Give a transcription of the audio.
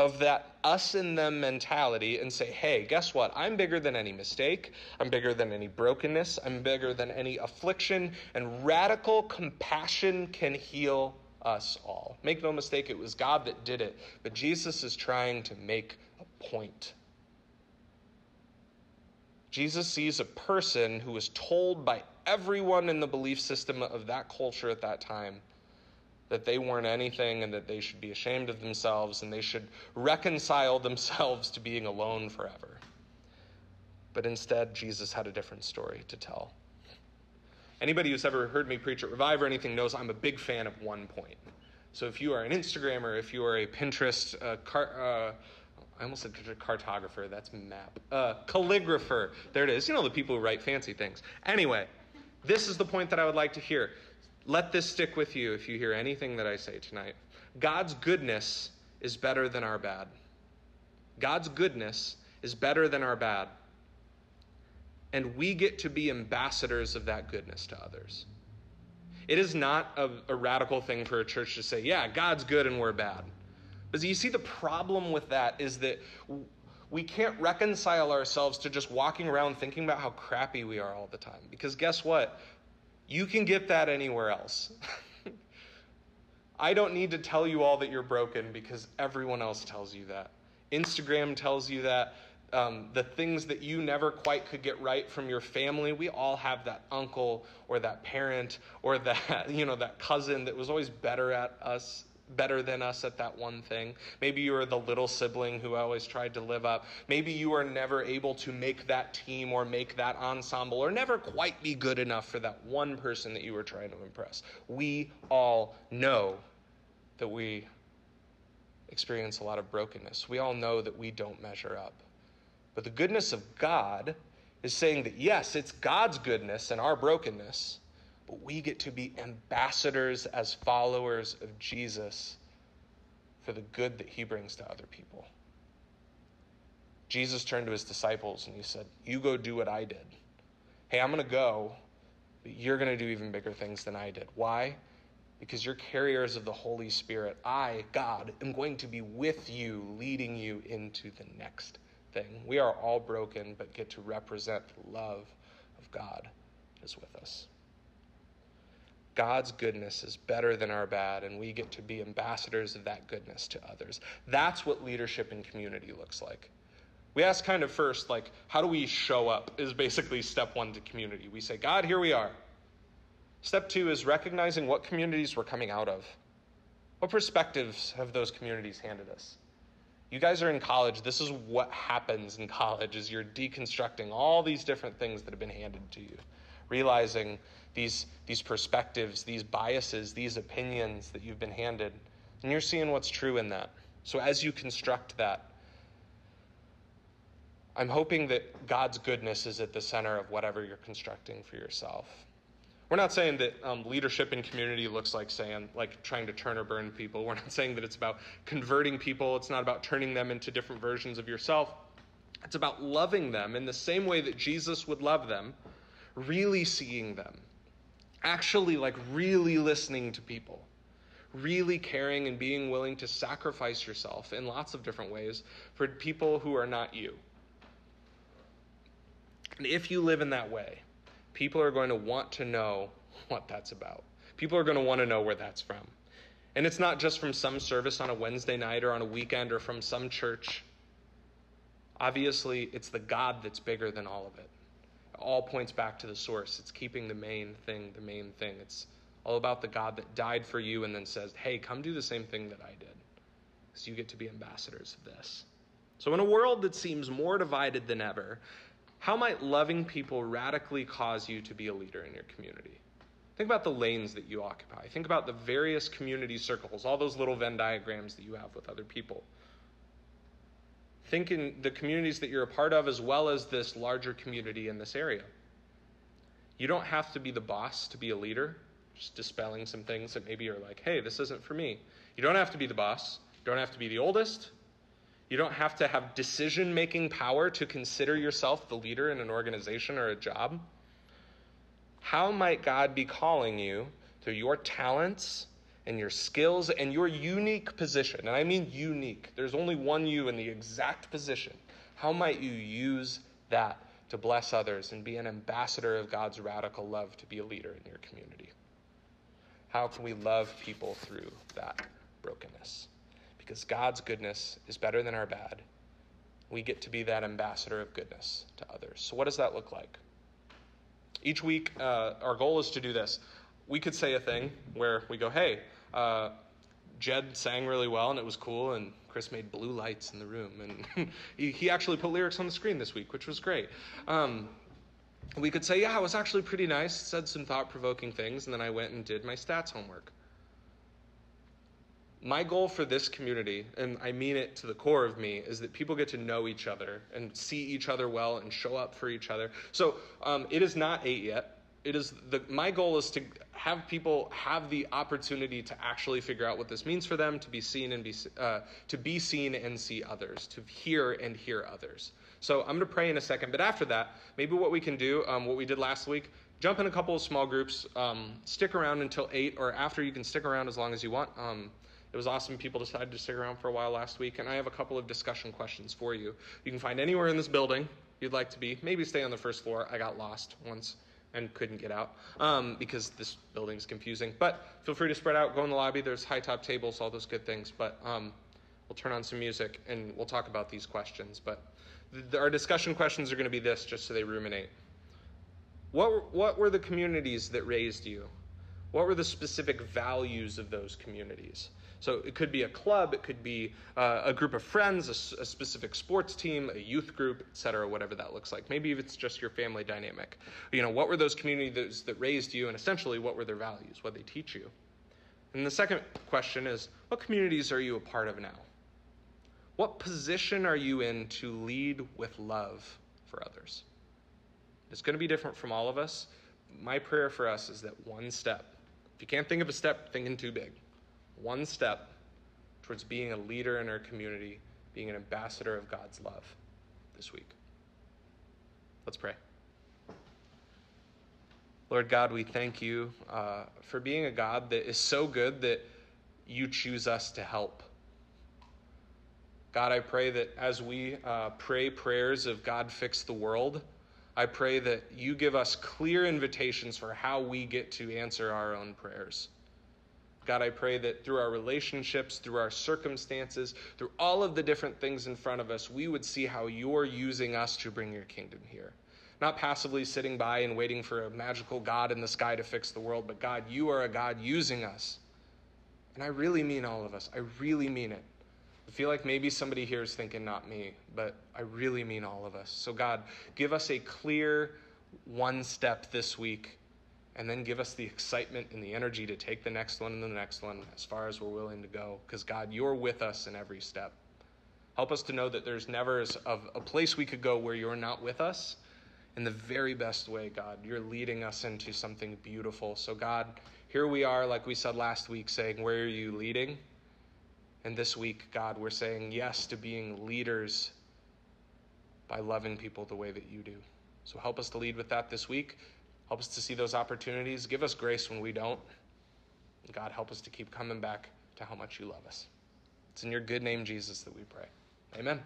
of that us and them mentality and say, hey, guess what? I'm bigger than any mistake. I'm bigger than any brokenness. I'm bigger than any affliction. And radical compassion can heal us all. Make no mistake, it was God that did it. But Jesus is trying to make a point. Jesus sees a person who was told by everyone in the belief system of that culture at that time that they weren't anything and that they should be ashamed of themselves and they should reconcile themselves to being alone forever. But instead, Jesus had a different story to tell. Anybody who's ever heard me preach at Revive or anything knows I'm a big fan of one point. So if you are an Instagrammer, if you are a Pinterest, uh, car, uh, I almost said cartographer, that's map, uh, calligrapher, there it is. You know, the people who write fancy things. Anyway, this is the point that I would like to hear. Let this stick with you if you hear anything that I say tonight. God's goodness is better than our bad. God's goodness is better than our bad. And we get to be ambassadors of that goodness to others. It is not a, a, radical thing for a church to say, yeah, God's good and we're bad. But you see, the problem with that is that we can't reconcile ourselves to just walking around thinking about how crappy we are all the time. Because guess what? You can get that anywhere else. I don't need to tell you all that you're broken because everyone else tells you that. Instagram tells you that. Um, the things that you never quite could get right from your family, we all have that uncle or that parent or that you know that cousin that was always better at us better than us at that one thing. Maybe you are the little sibling who always tried to live up. Maybe you are never able to make that team or make that ensemble or never quite be good enough for that one person that you were trying to impress. We all know that we experience a lot of brokenness. We all know that we don't measure up. But the goodness of God is saying that yes, it's God's goodness and our brokenness but we get to be ambassadors as followers of Jesus for the good that he brings to other people. Jesus turned to his disciples and he said, You go do what I did. Hey, I'm going to go, but you're going to do even bigger things than I did. Why? Because you're carriers of the Holy Spirit. I, God, am going to be with you, leading you into the next thing. We are all broken, but get to represent the love of God is with us. God's goodness is better than our bad, and we get to be ambassadors of that goodness to others. That's what leadership in community looks like. We ask kind of first, like, how do we show up? Is basically step one to community. We say, God, here we are. Step two is recognizing what communities we're coming out of. What perspectives have those communities handed us? You guys are in college. This is what happens in college is you're deconstructing all these different things that have been handed to you realizing these, these perspectives, these biases, these opinions that you've been handed, and you're seeing what's true in that. So as you construct that, I'm hoping that God's goodness is at the center of whatever you're constructing for yourself. We're not saying that um, leadership in community looks like saying, like trying to turn or burn people. We're not saying that it's about converting people. It's not about turning them into different versions of yourself. It's about loving them in the same way that Jesus would love them really seeing them, actually, like, really listening to people, really caring and being willing to sacrifice yourself in lots of different ways for people who are not you. And if you live in that way, people are going to want to know what that's about. People are going to want to know where that's from. And it's not just from some service on a Wednesday night or on a weekend or from some church. Obviously, it's the God that's bigger than all of it all points back to the source. It's keeping the main thing the main thing. It's all about the God that died for you and then says, hey, come do the same thing that I did. Because you get to be ambassadors of this. So, in a world that seems more divided than ever, how might loving people radically cause you to be a leader in your community? Think about the lanes that you occupy. Think about the various community circles, all those little Venn diagrams that you have with other people. Think in the communities that you're a part of as well as this larger community in this area. You don't have to be the boss to be a leader, just dispelling some things that maybe are like, hey, this isn't for me. You don't have to be the boss, you don't have to be the oldest. You don't have to have decision making power to consider yourself the leader in an organization or a job. How might God be calling you through your talents and your skills and your unique position. And I mean unique. There's only one you in the exact position. How might you use that to bless others and be an ambassador of God's radical love to be a leader in your community? How can we love people through that brokenness? Because God's goodness is better than our bad. We get to be that ambassador of goodness to others. So, what does that look like? Each week, uh, our goal is to do this. We could say a thing where we go, hey, uh, Jed sang really well and it was cool, and Chris made blue lights in the room. And he, he, actually put lyrics on the screen this week, which was great. Um, we could say, yeah, it was actually pretty nice, said some thought provoking things, and then I went and did my stats homework. My goal for this community, and I mean it to the core of me, is that people get to know each other and see each other well and show up for each other. So um, it is not eight yet. It is the, my goal is to have people have the opportunity to actually figure out what this means for them, to be seen and be uh, to be seen and see others, to hear and hear others. So I'm going to pray in a second. But after that, maybe what we can do, um, what we did last week, jump in a couple of small groups, um, stick around until 8, or after you can stick around as long as you want. Um, it was awesome. People decided to stick around for a while last week, and I have a couple of discussion questions for you. You can find anywhere in this building you'd like to be. Maybe stay on the first floor. I got lost once and couldn't get out um, because this building's confusing. But feel free to spread out, go in the lobby. There's high top tables, all those good things. But um, we'll turn on some music and we'll talk about these questions. But our discussion questions are going to be this, just so they ruminate. What, what were the communities that raised you? What were the specific values of those communities? So it could be a club, it could be uh, a group of friends, a, a, specific sports team, a youth group, et cetera, whatever that looks like. Maybe if it's just your family dynamic. You know, what were those communities that raised you, and essentially, what were their values? What they teach you? And the second question is, what communities are you a part of now? What position are you in to lead with love for others? It's going to be different from all of us. My prayer for us is that one step. If you can't think of a step, thinking too big. One step towards being a leader in our community, being an ambassador of God's love this week. Let's pray. Lord God, we thank you uh, for being a God that is so good that you choose us to help. God, I pray that as we uh, pray prayers of God fix the world, I pray that you give us clear invitations for how we get to answer our own prayers. God, I pray that through our relationships, through our circumstances, through all of the different things in front of us, we would see how you're using us to bring your kingdom here. Not passively sitting by and waiting for a magical God in the sky to fix the world, but God, you are a God using us. And I really mean all of us. I really mean it. I feel like maybe somebody here is thinking, not me, but I really mean all of us. So, God, give us a clear one step this week, and then give us the excitement and the energy to take the next one and the next one as far as we're willing to go. Because, God, you're with us in every step. Help us to know that there's never a place we could go where you're not with us in the very best way, God. You're leading us into something beautiful. So, God, here we are, like we said last week, saying, Where are you leading? And this week, God, we're saying yes to being leaders by loving people the way that you do. So help us to lead with that this week. Help us to see those opportunities. Give us grace when we don't. God, help us to keep coming back to how much you love us. It's in your good name, Jesus, that we pray. Amen.